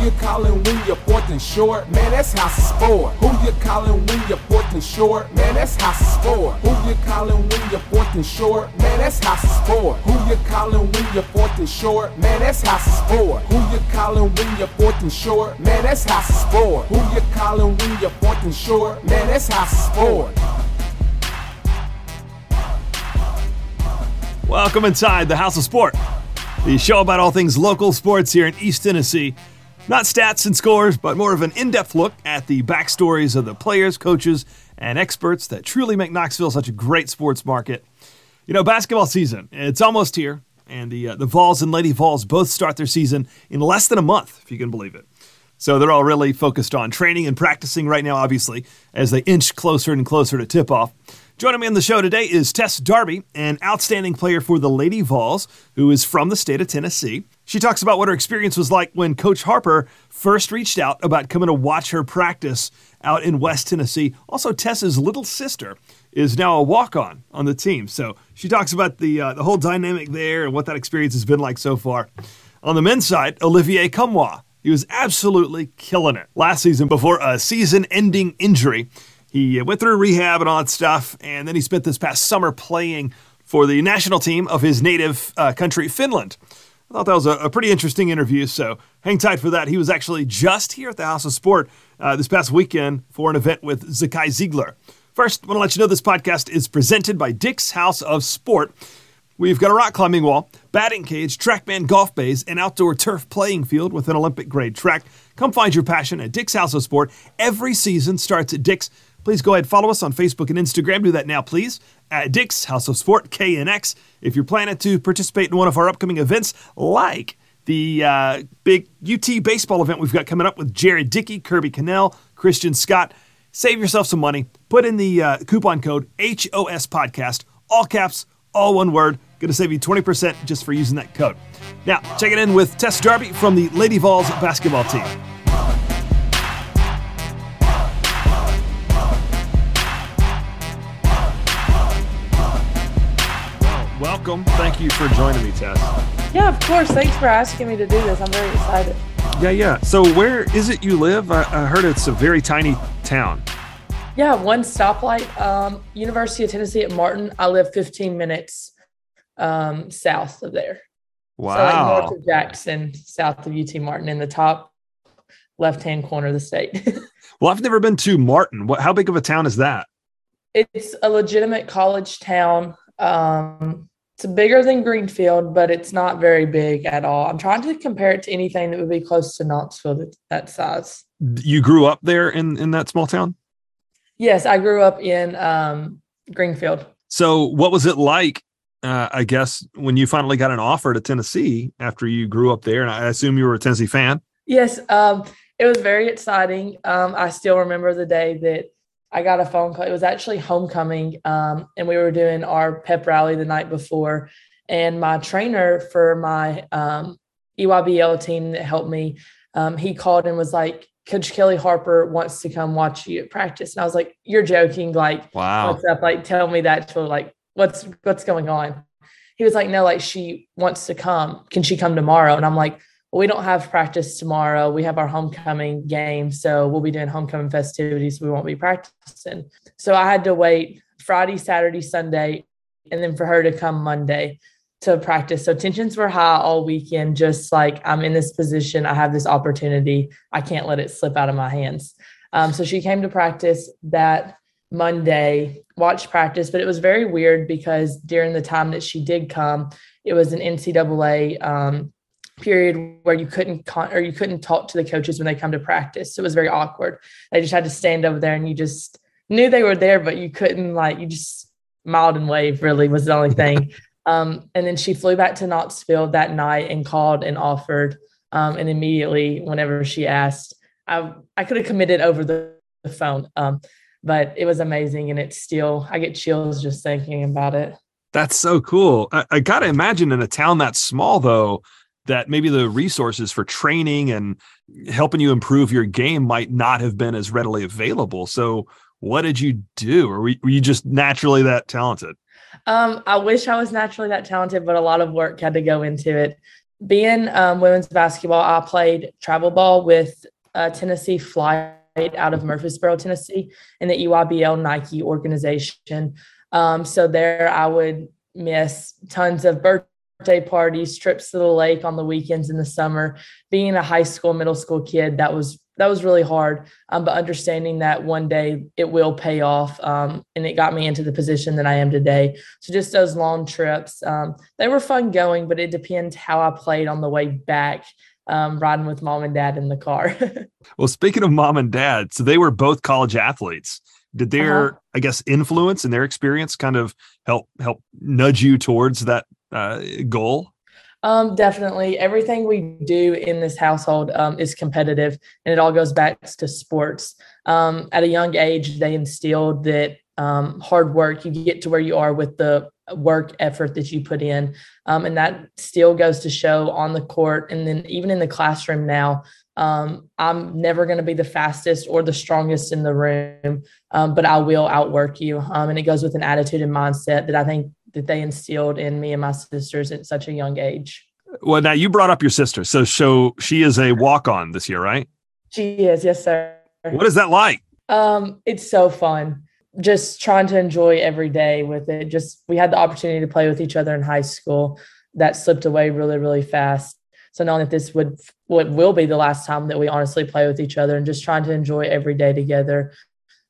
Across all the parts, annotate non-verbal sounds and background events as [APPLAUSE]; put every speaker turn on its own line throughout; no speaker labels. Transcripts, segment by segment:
Who you calling when you're fourth and short? Man, that's of sport. Who you calling when you're fourth and short? Man, that's of sport. Who you calling when you're fourth and short? Man, that's of sport. Who you calling when you're fourth and short? Man, that's of sport. Who you calling when you're fourth and short? Man, that's of sport. Who you calling when you're fourth and short? Man, that's of sport.
Welcome inside the House of Sport, the show about all things local sports here in East Tennessee. Not stats and scores, but more of an in depth look at the backstories of the players, coaches, and experts that truly make Knoxville such a great sports market. You know, basketball season, it's almost here, and the, uh, the Vols and Lady Vols both start their season in less than a month, if you can believe it. So they're all really focused on training and practicing right now, obviously, as they inch closer and closer to tip off. Joining me on the show today is Tess Darby, an outstanding player for the Lady Vols, who is from the state of Tennessee. She talks about what her experience was like when Coach Harper first reached out about coming to watch her practice out in West Tennessee. Also, Tess's little sister is now a walk-on on the team, so she talks about the uh, the whole dynamic there and what that experience has been like so far. On the men's side, Olivier Nkamhoua. He was absolutely killing it last season before a season-ending injury. He went through rehab and all that stuff, and then he spent this past summer playing for the national team of his native uh, country, Finland. I thought that was a, a, pretty interesting interview, so hang tight for that. He was actually just here at the House of Sport uh, this past weekend for an event with Zakai Zeigler. First, I want to let you know this podcast is presented by Dick's House of Sport. We've got a rock climbing wall, batting cage, TrackMan golf bays, and outdoor turf playing field with an Olympic grade track. Come find your passion at Dick's House of Sport. Every season starts at Dick's Please go ahead follow us on Facebook and Instagram. Do that now, please, at Dick's House of Sport, KNX. If you're planning to participate in one of our upcoming events, like the uh, big UT baseball event we've got coming up with Jared Dickey, Kirby Connell, Christian Scott, save yourself some money. Put in the uh, coupon code HOS Podcast, all caps, all one word. Going to save you 20% just for using that code. Now, check it in with Tess Darby from the Lady Vols basketball team. Welcome. Thank you for joining me, Tess.
Yeah, of course. Thanks for asking me to do this. I'm very excited.
Yeah, yeah. So, where is it you live? I, I heard it's a very tiny town.
Yeah, one stoplight. Um, University of Tennessee at Martin. I live 15 minutes um, south of there.
Wow.
So, like north of Jackson, south of UT Martin, in the top left hand corner of the state. [LAUGHS]
well, I've never been to Martin. What? How big of a town is that?
It's a legitimate college town. Um, it's bigger than Greenfield, but it's not very big at all. I'm trying to compare it to anything that would be close to Knoxville that size.
You grew up there in in that small town?
Yes, I grew up in um, Greenfield.
So, what was it like? Uh, I guess when you finally got an offer to Tennessee after you grew up there, and I assume you were a Tennessee fan.
Yes, um, it was very exciting. Um, I still remember the day that I got a phone call. It was actually homecoming, um, and we were doing our pep rally the night before. And my trainer for my um, EYBL team that helped me, um, he called and was like, Coach Kellie Harper wants to come watch you at practice. And I was like, You're joking. Like,
wow.
What's up? Like, tell me that. To like, what's what's going on? He was like, No, like she wants to come. Can she come tomorrow? And I'm like, we don't have practice tomorrow. We have our homecoming game. So we'll be doing homecoming festivities. We won't be practicing. So I had to wait Friday, Saturday, Sunday, and then for her to come Monday to practice. So tensions were high all weekend, just like I'm in this position. I have this opportunity. I can't let it slip out of my hands. Um, so she came to practice that Monday, watched practice, but it was very weird because during the time that she did come, it was an NCAA um, period where you couldn't con- or you couldn't talk to the coaches when they come to practice. So it was very awkward. They just had to stand over there and you just knew they were there, but you couldn't like you just smiled and waved really was the only thing. [LAUGHS] um, and then she flew back to Knoxville that night and called and offered. Um, and immediately, whenever she asked, I I could have committed over the, the phone. Um, but it was amazing, and it's still I get chills just thinking about it.
That's so cool. I, I gotta imagine in a town that small though that maybe the resources for training and helping you improve your game might not have been as readily available. So, what did you do? Or were you just naturally that talented?
Um, I wish I was naturally that talented, but a lot of work had to go into it. being um, women's basketball, I played travel ball with uh, Tennessee Flight out of Murfreesboro, Tennessee, in the EYBL Nike organization. Um, so there, I would miss tons of birthday parties, trips to the lake on the weekends in the summer. Being a high school, middle school kid, that was that was really hard. Um, but understanding that one day it will pay off, um, and it got me into the position that I am today. So just those long trips, um, they were fun going, but it depends how I played on the way back. Um, riding with mom and dad in the car. [LAUGHS]
well, speaking of mom and dad, so they were both college athletes. Did their, uh-huh. I guess, influence and their experience kind of help help nudge you towards that uh, goal?
Um, definitely. Everything we do in this household um, is competitive, and it all goes back to sports. Um, at a young age, they instilled that um, hard work, you get to where you are with the work effort that you put in. Um, and that still goes to show on the court. And then even in the classroom now, um, I'm never going to be the fastest or the strongest in the room, um, but I will outwork you. Um, and it goes with an attitude and mindset that I think that they instilled in me and my sisters at such a young age.
Well, now you brought up your sister, so so she is a walk on this year, right?
She is, yes, sir.
What is that like?
Um, it's so fun. Just trying to enjoy every day with it. Just we had the opportunity to play with each other in high school. That slipped away really, really fast. So knowing that this would what will be the last time that we honestly play with each other and just trying to enjoy every day together.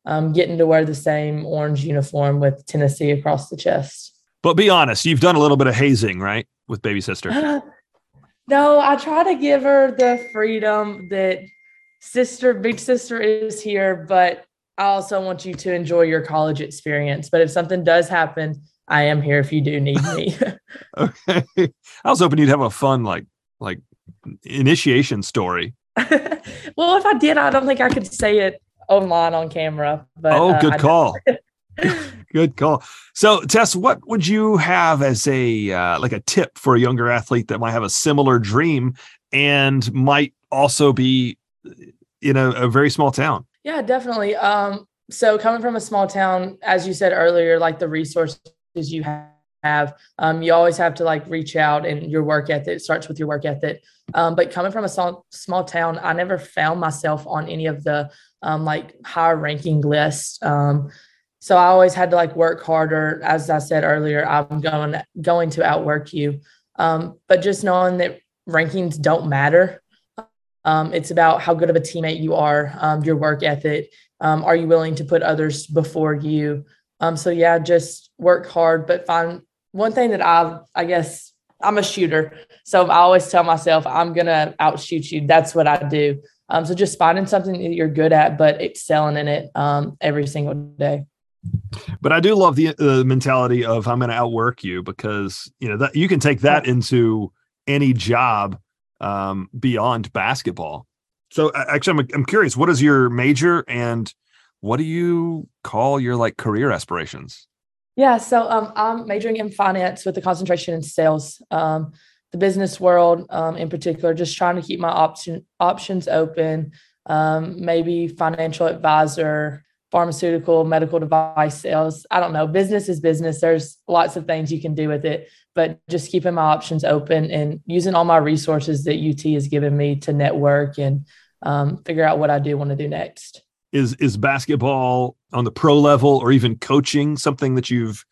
Um, getting to wear the same orange uniform with Tennessee across the chest.
But be honest, you've done a little bit of hazing, right, with baby sister? [LAUGHS]
no, I try to give her the freedom that sister, big sister is here, but I also want you to enjoy your college experience. But if something does happen, I am here if you do need me. [LAUGHS]
okay. I was hoping you'd have a fun like like initiation story. [LAUGHS]
well, if I did, I don't think I could say it online on camera. But
oh, good uh, call. [LAUGHS] good call. So, Tess, what would you have as a uh, like a tip for a younger athlete that might have a similar dream and might also be in a, a very small town?
Yeah, definitely. Um, so coming from a small town, as you said earlier, like the resources you have have. Um, you always have to like reach out and your work ethic starts with your work ethic. Um, but coming from a small, small town, I never found myself on any of the um, like higher ranking lists. Um, so I always had to like work harder. As I said earlier, I'm going going to outwork you. Um, but just knowing that rankings don't matter. Um, it's about how good of a teammate you are, your work ethic. are you willing to put others before you? so yeah, just work hard, but find one thing that I I guess I'm a shooter, so I always tell myself I'm gonna outshoot you. That's what I do. Um, so just finding something that you're good at, but excelling in it um, every single day.
But I do love the uh, mentality of I'm going to outwork you because you know that you can take that into any job um, beyond basketball. So actually, I'm I'm curious. What is your major and what do you call your like career aspirations?
Yeah, so um, I'm majoring in finance with a concentration in sales. Um, the business world, um, in particular, just trying to keep my option options open. Um, maybe financial advisor, pharmaceutical, medical device sales. I don't know. Business is business. There's lots of things you can do with it, but just keeping my options open and using all my resources that UT has given me to network and um, figure out what I do want to do next
is is basketball on the pro level or even coaching something that you've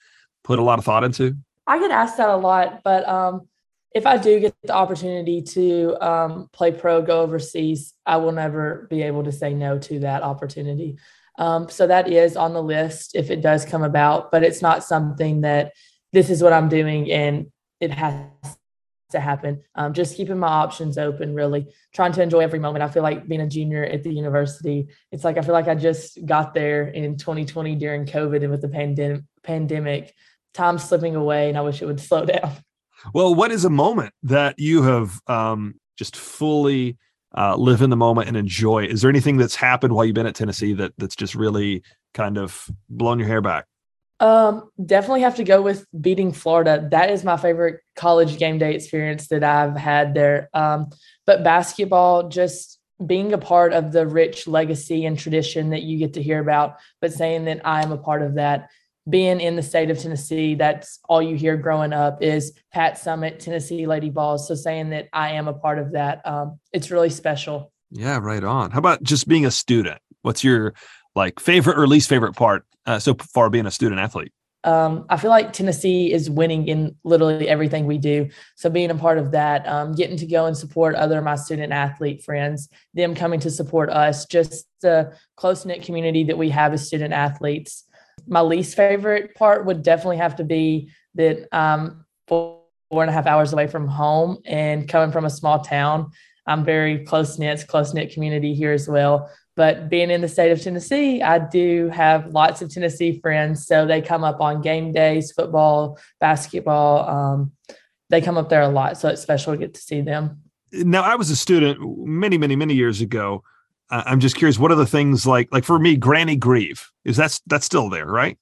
put a lot of thought into?
I get asked that a lot, but um, if I do get the opportunity to um, play pro, go overseas, I will never be able to say no to that opportunity. Um, so that is on the list if it does come about, but it's not something that this is what I'm doing and it has to happen. Um, just keeping my options open, really trying to enjoy every moment. I feel like being a junior at the university, it's like I feel like I just got there in 2020 during COVID and with the pandemic. Pandemic, time slipping away, and I wish it would [LAUGHS] slow down.
Well, what is a moment that you have um, just fully uh, live in the moment and enjoy? Is there anything that's happened while you've been at Tennessee that that's just really kind of blown your hair back?
Um, definitely have to go with beating Florida. That is my favorite college game day experience that I've had there. Um, but basketball, just being a part of the rich legacy and tradition that you get to hear about, but saying that I am a part of that being in the state of Tennessee, that's all you hear growing up is Pat Summitt, Tennessee Lady Vols. So saying that I am a part of that, um, it's really special.
Yeah, right on. How about just being a student? What's your like favorite or least favorite part uh, so far being a student athlete?
Um, I feel like Tennessee is winning in literally everything we do. So being a part of that, um, getting to go and support other of my student athlete friends, them coming to support us, just the close knit community that we have as student athletes. My least favorite part would definitely have to be that um, four, four and a half hours away from home and coming from a small town. I'm very close knit, close knit community here as well. But being in the state of Tennessee, I do have lots of Tennessee friends. So they come up on game days, football, basketball. Um, they come up there a lot. So it's special to get to see them.
Now, I was a student many, many, many years ago. I'm just curious, what are the things like, like for me, Granny Greve, is that's, that's still there, right?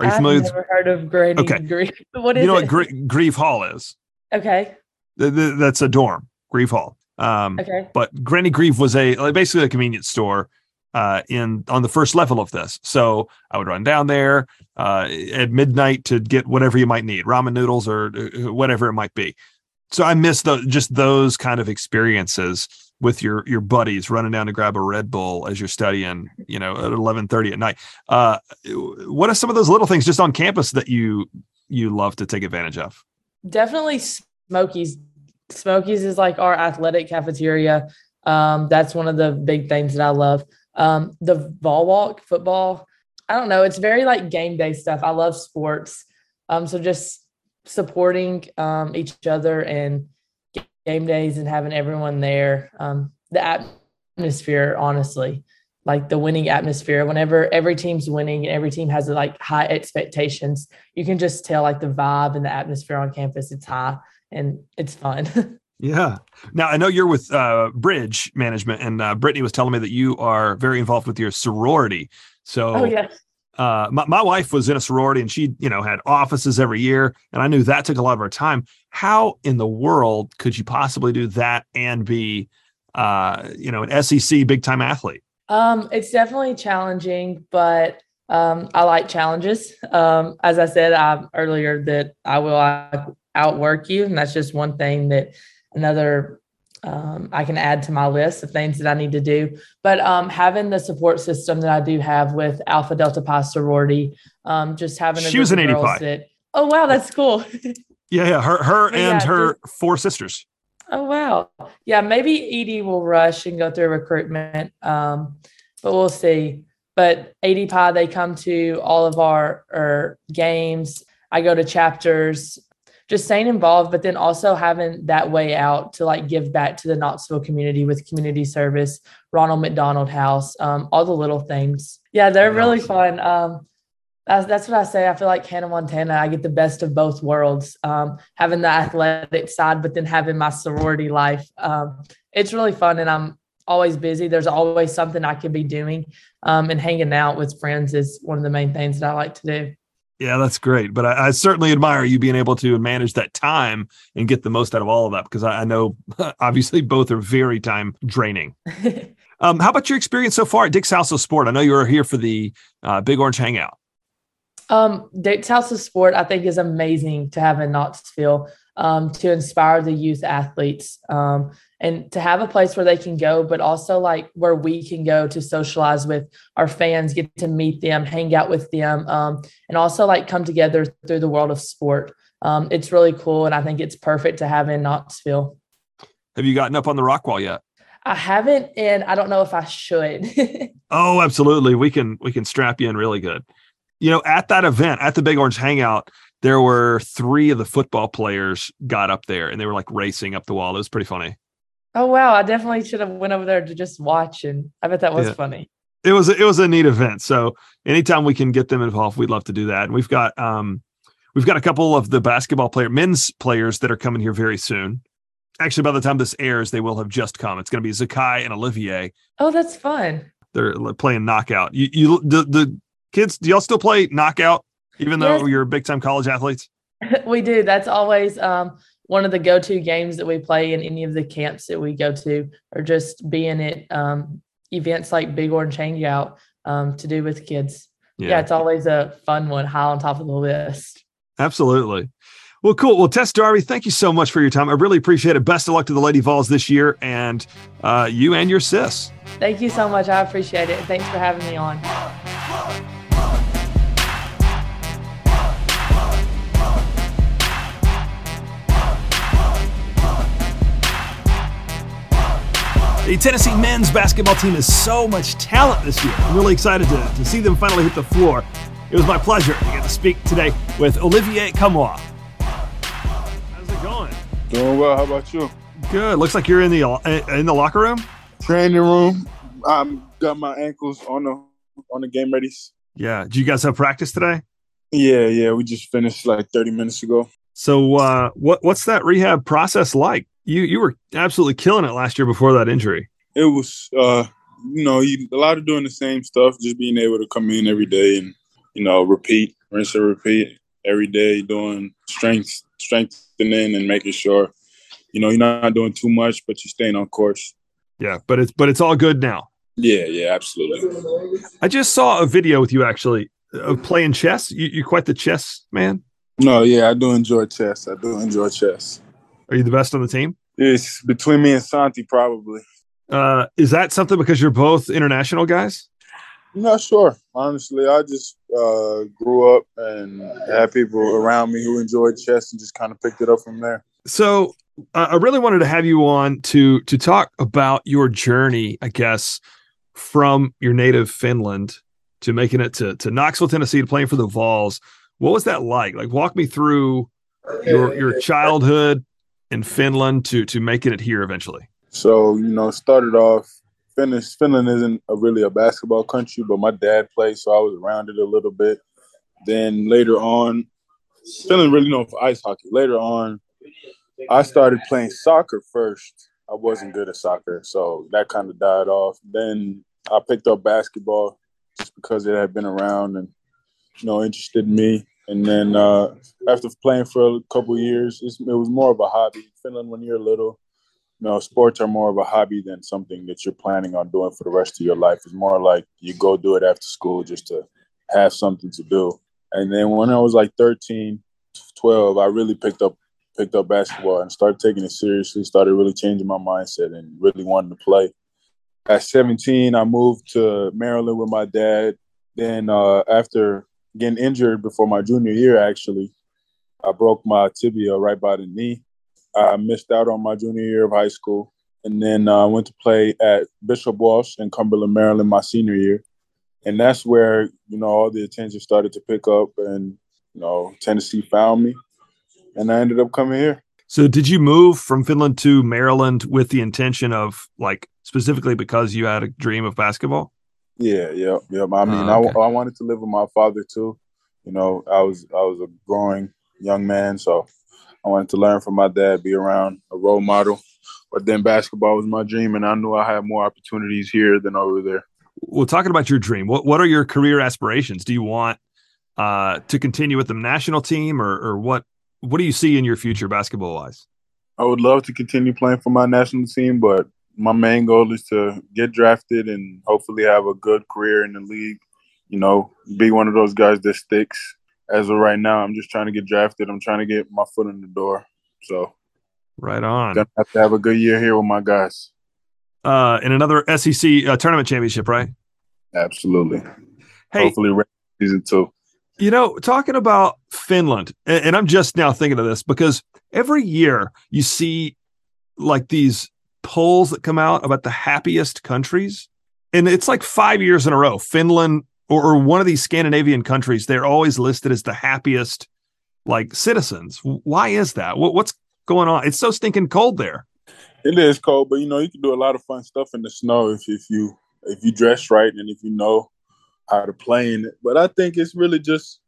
Are you I've familiar? I've never heard of Granny okay. Greve. [LAUGHS] What is
You know
it?
what Gr- Greve Hall is?
Okay.
That's a dorm, Greve Hall. Um, okay. But Granny Greve was a basically a convenience store uh, in on the first level of this. So I would run down there uh, at midnight to get whatever you might need, ramen noodles or uh, whatever it might be. So I miss the, just those kind of experiences with your your buddies running down to grab a Red Bull as you're studying, you know, at eleven thirty at night. Uh, what are some of those little things just on campus that you you love to take advantage of?
Definitely Smokies Smokies is like our athletic cafeteria. Um, that's one of the big things that I love. Um, the ball walk football, I don't know. It's very like game day stuff. I love sports. Um, so just supporting um, each other and game days and having everyone there. Um, the atmosphere, honestly, like the winning atmosphere. Whenever every team's winning and every team has like high expectations, you can just tell like the vibe and the atmosphere on campus. It's high and it's fun. [LAUGHS]
yeah. Now I know you're with uh, Bridge Management, and uh, Brittany was telling me that you are very involved with your sorority. So,
oh yeah.
Uh, my, my wife was in a sorority and she, you know, had offices every year. And I knew that took a lot of our time. How in the world could you possibly do that and be, uh, you know, an SEC big time athlete?
Um, it's definitely challenging, but um, I like challenges. Um, as I said um, earlier, that I will outwork you. And that's just one thing that another um, I can add to my list of things that I need to do. But um, having the support system that I do have with Alpha Delta Pi sorority, um, just having a
she was an ADPi.
That, oh wow, that's cool. [LAUGHS]
yeah, yeah, her her and yeah, her just, four sisters.
Oh wow, yeah, maybe Edie will rush and go through recruitment, um, but we'll see. But ADPi, they come to all of our, our games. I go to chapters just staying involved, but then also having that way out to like give back to the Knoxville community with community service, Ronald McDonald House, um, all the little things. Yeah, they're really fun. Um, that's, that's what I say. I feel like Hannah Montana, I get the best of both worlds, um, having the athletic side, but then having my sorority life. Um, it's really fun and I'm always busy. There's always something I could be doing. Um, and hanging out with friends is one of the main things that I like to do.
Yeah, that's great. But I, I, certainly admire you being able to manage that time and get the most out of all of that because I, I know [LAUGHS] obviously both are very time draining. [LAUGHS] um, how about your experience so far at Dick's House of Sport? I know you were here for the uh, Big Orange Hangout.
Um, Dick's House of Sport, I think, is amazing to have in Knoxville um, to inspire the youth athletes um, and to have a place where they can go, but also like where we can go to socialize with our fans, get to meet them, hang out with them, um, and also like come together through the world of sport. Um, it's really cool, and I think it's perfect to have in Knoxville.
Have you gotten up on the rock wall yet?
I haven't, and I don't know if I should. [LAUGHS]
oh, absolutely. We can we can strap you in really good. You know, at that event, at the Big Orange Hangout, there were three of the football players got up there and they were like racing up the wall. It was pretty funny.
Oh wow! I definitely should have went over there to just watch, and I bet that was yeah. funny.
It was it was a neat event. So anytime we can get them involved, we'd love to do that. And we've got um we've got a couple of the basketball player men's players that are coming here very soon. Actually, by the time this airs, they will have just come. It's going to be Zakai and Olivier.
Oh, that's fun.
They're playing knockout. You you the the kids. Do y'all still play knockout? even yes. though you're big time college athletes? [LAUGHS]
we do. That's always um, one of the go to games that we play in any of the camps that we go to, or just being at um, events like Big Orange Hangout um, to do with kids. yeah. yeah, it's always a fun one, high on top of the list.
Absolutely. Well, cool. Well, Tess Darby, thank you so much for your time. I really appreciate it. Best of luck to the Lady Vols this year and uh, you and your sis.
Thank you so much. I appreciate it. Thanks for having me on.
The Tennessee men's basketball team has so much talent this year. I'm really excited to, to see them finally hit the floor. It was my pleasure to get to speak today with Olivier Nkamhoua. How's it going?
Doing well. How about you?
Good. Looks like you're in the uh, in the locker room.
Training room. I'm got my ankles on the on the game ready.
Yeah. Do you guys have practice today?
Yeah, yeah. We just finished like 30 minutes ago.
So, uh, what what's that rehab process like? You you were absolutely killing it last year before that injury.
It was, uh, you know, a lot of doing the same stuff, just being able to come in every day and you know repeat, rinse and repeat every day, doing strength strengthening and making sure you know you're not doing too much, but you're staying on course.
Yeah, but it's but it's all good now.
Yeah, yeah, absolutely.
I just saw a video with you actually of playing chess. You, you're quite the chess man.
No, yeah, I do enjoy chess. I do enjoy chess.
Are you the best on the team?
It's between me and Santi, probably.
Uh, is that something because you're both international guys?
I'm not sure. Honestly, I just uh, grew up and had people around me who enjoyed chess and just kind of picked it up from there.
So uh, I really wanted to have you on to to talk about your journey, I guess, from your native Finland to making it to to Knoxville, Tennessee, to playing for the Vols. What was that like? Like, walk me through your your childhood in Finland to to making it here eventually?
So you know, started off. Finland, Finland isn't a really a basketball country, but my dad played, so I was around it a little bit. Then later on, Finland really known for ice hockey. Later on, I started playing soccer first. I wasn't good at soccer, so that kind of died off. Then I picked up basketball just because it had been around and you know interested in me. And then uh, after playing for a couple years, it was more of a hobby. Finland, when you're little, you know, sports are more of a hobby than something that you're planning on doing for the rest of your life. It's more like you go do it after school just to have something to do. And then when I was like 13, 12, I really picked up picked up basketball and started taking it seriously. Started really changing my mindset and really wanting to play. At 17, I moved to Maryland with my dad. Then uh, after getting injured before my junior year, actually. I broke my tibia right by the knee. I missed out on my junior year of high school. And then I uh, went to play at Bishop Walsh in Cumberland, Maryland, my senior year. And that's where, you know, all the attention started to pick up and, you know, Tennessee found me. And I ended up coming here.
So did you move from Finland to Maryland with the intention of like specifically because you had a dream of basketball?
Yeah, yeah, yeah. I mean, oh, okay. I, I wanted to live with my father too. You know, I was I was a growing young man, so I wanted to learn from my dad, be around a role model. But then basketball was my dream, and I knew I had more opportunities here than over there.
Well, talking about your dream, what what are your career aspirations? Do you want uh, to continue with the national team, or or what what do you see in your future basketball wise?
I would love to continue playing for my national team, but my main goal is to get drafted and hopefully have a good career in the league. You know, be one of those guys that sticks. As of right now, I'm just trying to get drafted. I'm trying to get my foot in the door. So,
right on.
Gonna have to have a good year here with my guys.
Uh, in another SEC uh, tournament championship, right?
Absolutely. Hey, hopefully season two.
You know, talking about Finland, and, and I'm just now thinking of this because every year you see like these polls that come out about the happiest countries. And it's like five years in a row. Finland or, or one of these Scandinavian countries, they're always listed as the happiest like citizens. Why is that? What, what's going on? It's so stinking cold there.
It is cold, but you know, you can do a lot of fun stuff in the snow if, if you if you dress right and if you know how to play in it. But I think it's really just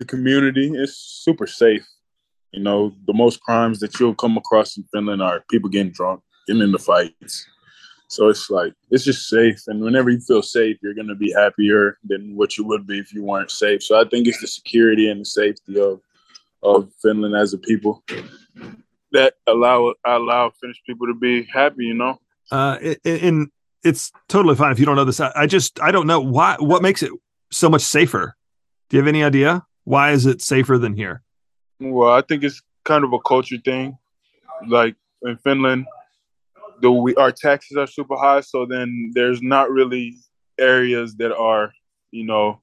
the community. It's super safe. You know, the most crimes that you'll come across in Finland are people getting drunk getting into fights. So it's like it's just safe, and whenever you feel safe, you're gonna be happier than what you would be if you weren't safe. So I think it's the security and the safety of of Finland as a people that allow allow Finnish people to be happy. You know,
uh, and it's totally fine if you don't know this. I, I just I don't know why what makes it so much safer? Do you have any idea why is it safer than here?
Well, I think it's kind of a culture thing. Like in Finland, the we our taxes are super high, so then there's not really areas that are, you know,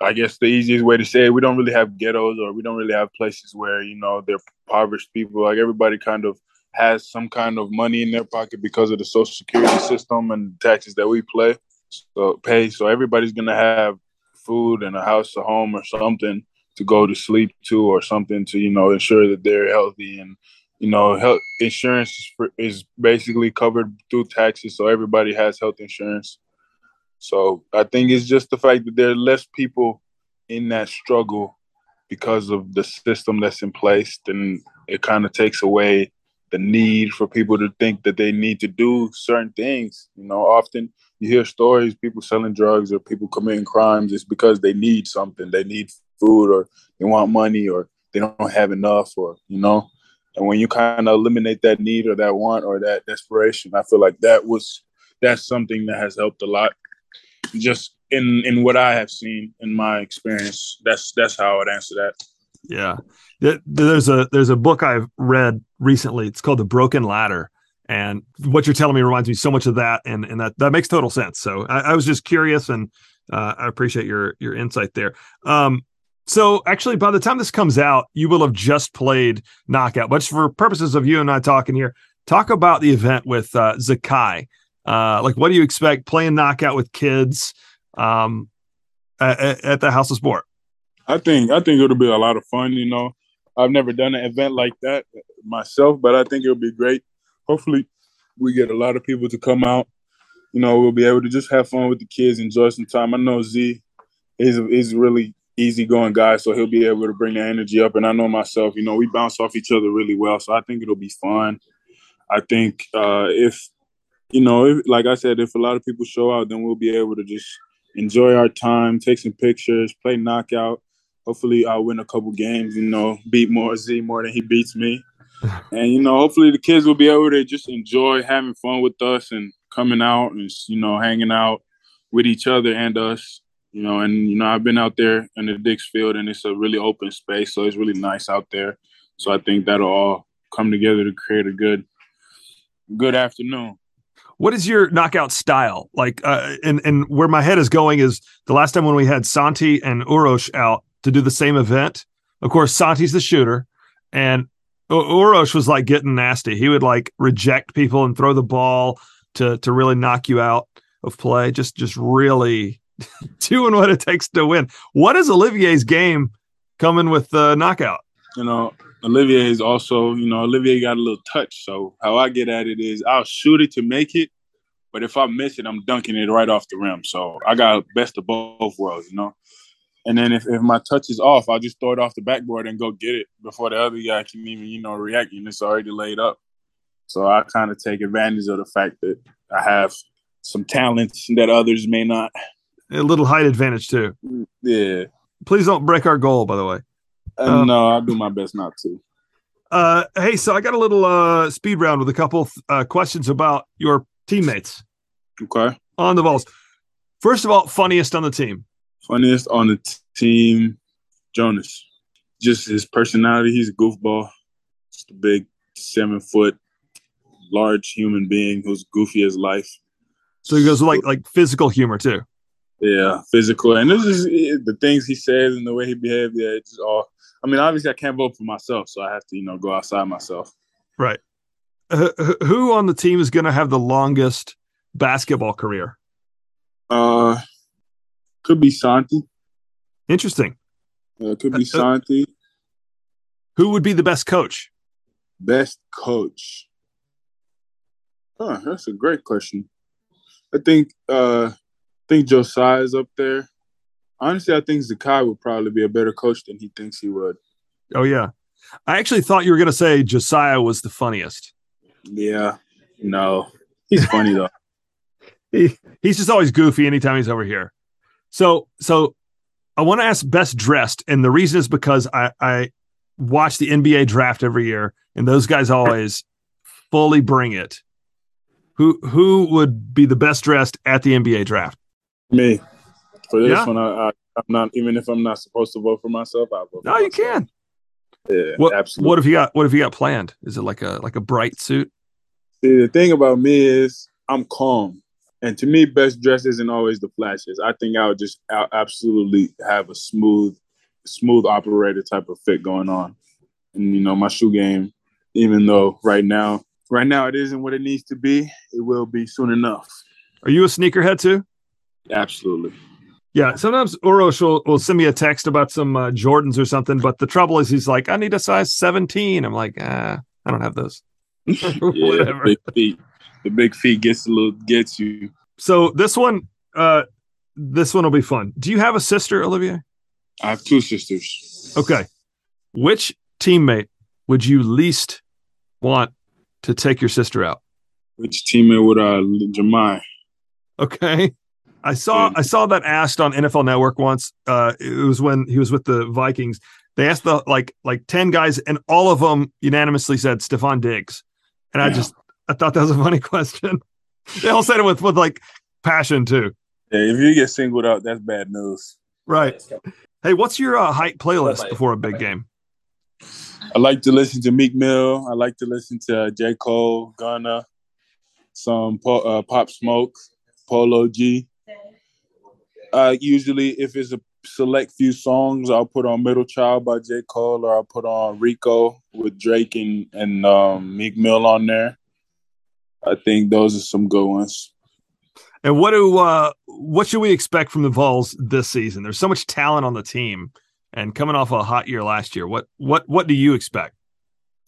I guess the easiest way to say it, we don't really have ghettos or we don't really have places where, you know, they're impoverished people. Like everybody kind of has some kind of money in their pocket because of the social security system and taxes that we play so pay. So everybody's gonna have food and a house, a home, or something to go to sleep to, or something to you know ensure that they're healthy and you know health insurance is, is basically covered through taxes. So everybody has health insurance. So I think it's just the fact that there are less people in that struggle because of the system that's in place, then it kind of takes away the need for people to think that they need to do certain things. You know, often you hear stories people selling drugs or people committing crimes it's because they need something they need food or they want money or they don't have enough or you know and when you kind of eliminate that need or that want or that desperation i feel like that was that's something that has helped a lot. Just in in what i have seen in my experience that's that's how i would answer that.
Yeah. There's a there's a book i've read recently. It's called the broken ladder. And what you're telling me reminds me so much of that, and and that that makes total sense. So I, I was just curious, and uh, I appreciate your your insight there. Um, so actually, by the time this comes out, you will have just played knockout. But for purposes of you and I talking here, talk about the event with uh, Zakai. Uh, like, what do you expect playing knockout with kids um, at, at the House of Sport?
I think I think it'll be a lot of fun. You know, I've never done an event like that myself, but I think it'll be great hopefully we get a lot of people to come out. You know, we'll be able to just have fun with the kids, enjoy some time. I know Z is is really easygoing guy, so he'll be able to bring the energy up. And I know myself, you know, we bounce off each other really well, so I think it'll be fun. I think uh, if you know, if, like I said, if a lot of people show out, then we'll be able to just enjoy our time, take some pictures, play knockout. Hopefully, I'll win a couple games. You know, beat more Z more than he beats me [LAUGHS] and you know, hopefully the kids will be able to just enjoy having fun with us and coming out and you know hanging out with each other and us. You know, and you know I've been out there in the Dix Field and it's a really open space, so it's really nice out there. So I think that'll all come together to create a good, good afternoon.
What is your knockout style like? Uh, and and where my head is going is the last time when we had Santi and Uros out to do the same event. Of course, Santi's the shooter, and Uros was like getting nasty. He would like reject people and throw the ball to to really knock you out of play. Just just really doing what it takes to win. What is Olivier's game coming with the knockout?
You know, Olivier is also, you know, Olivier got a little touch. So how I get at it is I'll shoot it to make it, but if I miss it, I'm dunking it right off the rim. So I got best of both worlds, you know. And then if, if my touch is off, I'll just throw it off the backboard and go get it before the other guy can even, you know, react and it's already laid up. So I kind of take advantage of the fact that I have some talents that others may not.
A little height advantage too.
Yeah.
Please don't break our goal, by the way.
Uh, um, no, I'll do my best not to.
Uh, hey, so I got a little uh, speed round with a couple uh, questions about your teammates.
Okay.
On the Vols. First of all, funniest on the team.
Funniest on the t- team, Jonas. Just his personality. He's a goofball. Just a big seven foot, large human being who's goofy as life.
So he goes like like physical humor too.
Yeah, physical, and this is the things he says and the way he behaves. Yeah, it's all. I mean, obviously, I can't vote for myself, so I have to, you know, go outside myself.
Right. Uh, who on the team is going to have the longest basketball career?
Uh, could be Santi.
Interesting.
Uh, could be uh, uh, Santi.
Who would be the best coach?
Best coach. Huh, that's a great question. I think uh think Josiah is up there. Honestly, I think Zakai would probably be a better coach than he thinks he would.
Oh yeah. I actually thought you were gonna say Josiah was the funniest.
Yeah. No. He's funny though. [LAUGHS] [LAUGHS]
he, he's just always goofy anytime he's over here. So, so I want to ask best dressed, and the reason is because I I watch the NBA draft every year, and those guys always fully bring it. Who who would be the best dressed at the NBA draft?
Me. For this yeah. one, I, I I'm not even if I'm not supposed to vote for myself, I vote.
No, you can.
Yeah,
What
absolutely.
what have you got? What have you got planned? Is it like a like a bright suit?
See, the thing about me is I'm calm, and to me, best dress isn't always the flashes. I think I would just I'll absolutely have a smooth, smooth operator type of fit going on, and you know my shoe game. Even though right now, right now it isn't what it needs to be, it will be soon enough.
Are you a sneakerhead too?
Absolutely.
Yeah, sometimes Uros will, will send me a text about some uh, Jordans or something, but the trouble is he's like, I need a size 17. I'm like, ah, I don't have those. [LAUGHS] [LAUGHS]
Yeah,
Whatever.
big feet. The big feet gets a little gets you.
So this one, uh, this one will be fun. Do you have a sister, Olivia?
I have two sisters.
Okay. Which teammate would you least want to take your sister out?
Which teammate would I? Jahmai.
Okay. I saw I saw that asked on NFL Network once. Uh, it was when he was with the Vikings. They asked the like like ten guys, and all of them unanimously said Stefon Diggs. And I
Yeah.
just I thought that was a funny [LAUGHS] question. they all said it with with like passion too.
Yeah, if you get singled out, that's bad news.
Right. Hey, what's your uh, hype playlist before a big game?
I like to listen to Meek Mill. I like to listen to uh, J. Cole, Gunna, some po- uh, Pop Smoke, Polo G. Uh, usually, if it's a select few songs, I'll put on Middle Child by J. Cole, or I'll put on Rico with Drake and and um, Meek Mill on there. I think those are some good ones.
And what do uh what should we expect from the Vols this season? There's so much talent on the team, and coming off a hot year last year, what what what do you expect?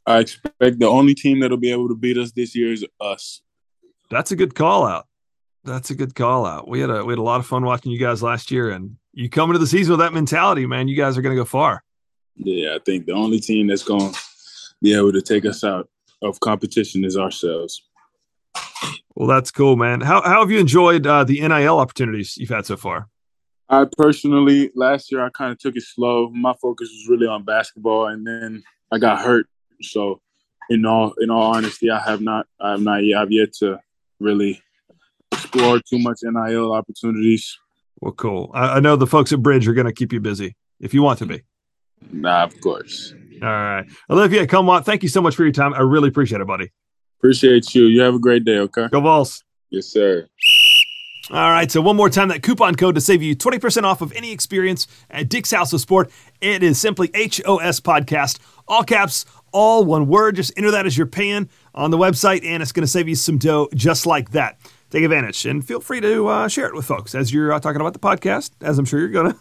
I expect the only team that'll be able to beat us this year is us.
That's a good call out. That's a good call out. We had a we had a lot of fun watching you guys last year, and you come into the season with that mentality, man. You guys are going to go far.
Yeah, I think the only team that's going to be able to take us out of competition is ourselves.
Well, that's cool, man. How how have you enjoyed uh, the NIL opportunities you've had so far?
I personally, last year, I kind of took it slow. My focus was really on basketball, and then I got hurt. So, in all in all honesty, I have not, I have not, yet, I've yet to really explore too much NIL opportunities.
Well, cool. I, I know the folks at Bridge are going to keep you busy if you want to be.
Nah, of course.
All right, Olivia, come on. Thank you so much for your time. I really appreciate it, buddy.
Appreciate you. You have a great day. Okay.
Go Vols.
Yes, sir.
All right, so one more time, that coupon code to save you 20% off of any experience at Dick's House of Sport. It is simply HOS Podcast, all caps, all one word. Just enter that as your pan on the website, and it's going to save you some dough just like that. Take advantage and feel free to uh, share it with folks as you're uh, talking about the podcast, as I'm sure you're going [LAUGHS] to.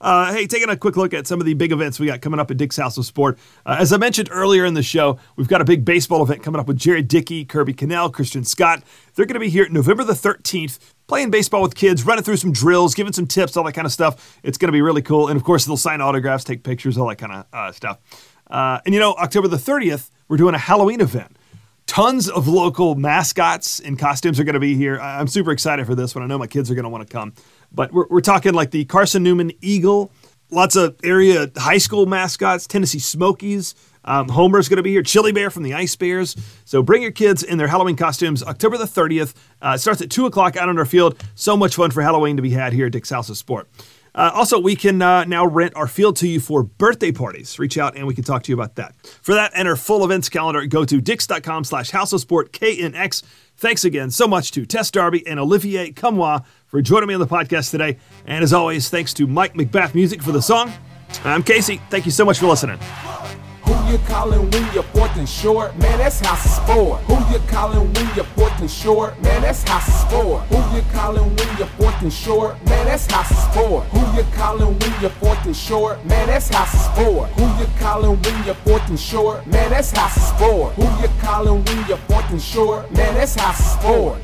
Uh, hey, taking a quick look at some of the big events we got coming up at Dick's House of Sport. Uh, as I mentioned earlier in the show, we've got a big baseball event coming up with Jared Dickey, Kirby Connell, Christian Scott. They're going to be here November the 13th, playing baseball with kids, running through some drills, giving some tips, all that kind of stuff. It's going to be really cool. And of course, they'll sign autographs, take pictures, all that kind of uh, stuff. Uh, and you know, October the 30th, we're doing a Halloween event tons of local mascots and costumes are going to be here. I'm super excited for this one. I know my kids are going to want to come. But we're, we're talking like the Carson Newman Eagle, lots of area high school mascots, Tennessee Smokies. Um, Homer's going to be here, Chili Bear from the Ice Bears. So bring your kids in their Halloween costumes October the 30th. Uh, starts at 2 o'clock out on our field. So much fun for Halloween to be had here at Dick's House of Sport. Uh, also, we can uh, now rent our field to you for birthday parties. Reach out and we can talk to you about that. For that and our full events calendar, go to dix.com slash house of sport KNX. Thanks again so much to Tess Darby and Olivier Nkamhoua for joining me on the podcast today. And as always, thanks to Mike McBath Music for the song. I'm Casey. Thank you so much for listening.
Who you calling when you're fourth and short? Man, that's house of sport. Who you calling when you're fourth and short? Man, that's house of sport. Who you calling when you're fourth and short? Man, that's house of sport. Who you calling when you're fourth and short? Man, that's house of sport. Who you calling when you're fourth and short? Man, that's house of sport. Who you calling when you're fourth and short? Man, that's house of sport.